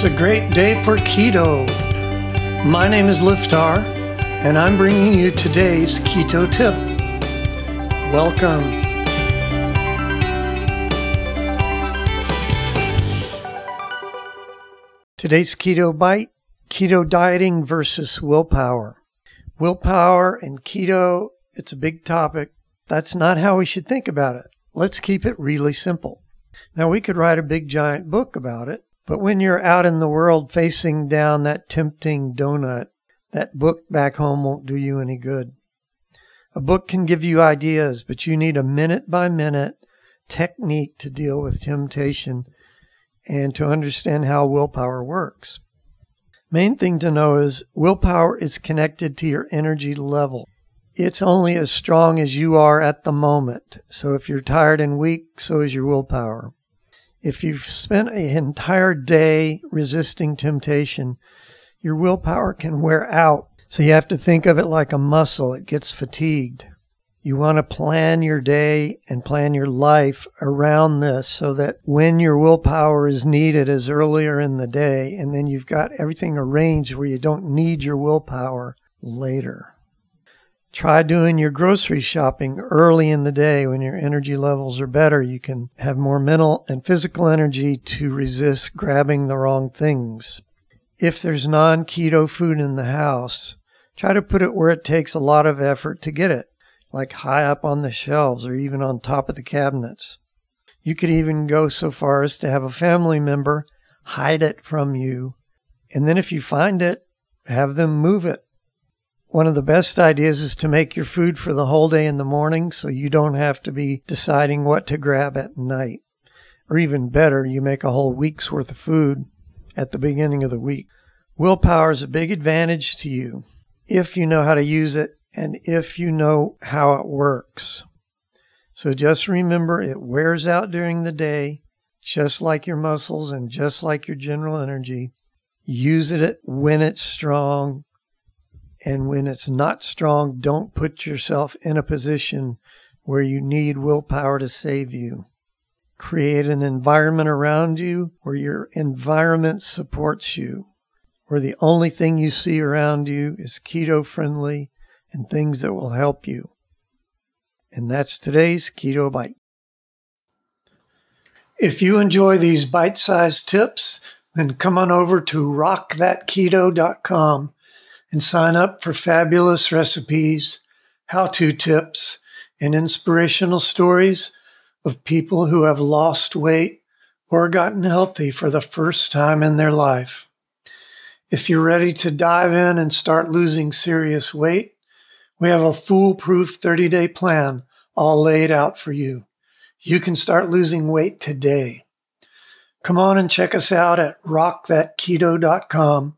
It's a great day for keto. My name is Liftar, and I'm bringing you today's keto tip. Welcome. Today's keto bite keto dieting versus willpower. Willpower and keto, it's a big topic. That's not how we should think about it. Let's keep it really simple. Now, we could write a big giant book about it, but when you're out in the world facing down that tempting donut, that book back home won't do you any good. A book can give you ideas, but you need a minute by minute technique to deal with temptation and to understand how willpower works. Main thing to know is willpower is connected to your energy level. It's only as strong as you are at the moment. So if you're tired and weak, so is your willpower. If you've spent an entire day resisting temptation, your willpower can wear out. So you have to think of it like a muscle. It gets fatigued. You want to plan your day and plan your life around this so that when your willpower is needed is earlier in the day, and then you've got everything arranged where you don't need your willpower later. Try doing your grocery shopping early in the day when your energy levels are better. You can have more mental and physical energy to resist grabbing the wrong things. If there's non keto food in the house, try to put it where it takes a lot of effort to get it, like high up on the shelves or even on top of the cabinets. You could even go so far as to have a family member hide it from you. And then if you find it, have them move it one of the best ideas is to make your food for the whole day in the morning so you don't have to be deciding what to grab at night. Or even better, you make a whole week's worth of food at the beginning of the week. Willpower is a big advantage to you if you know how to use it and if you know how it works. So just remember it wears out during the day, just like your muscles and just like your general energy. Use it when it's strong and when it's not strong, don't put yourself in a position where you need willpower to save you. Create an environment around you where your environment supports you, where the only thing you see around you is keto friendly and things that will help you. And that's today's Keto Bite. If you enjoy these bite sized tips, then come on over to rockthatketo.com and sign up for fabulous recipes, how to tips, and inspirational stories of people who have lost weight or gotten healthy for the first time in their life. If you're ready to dive in and start losing serious weight, we have a foolproof 30 day plan all laid out for you. You can start losing weight today. Come on and check us out at rockthatketo.com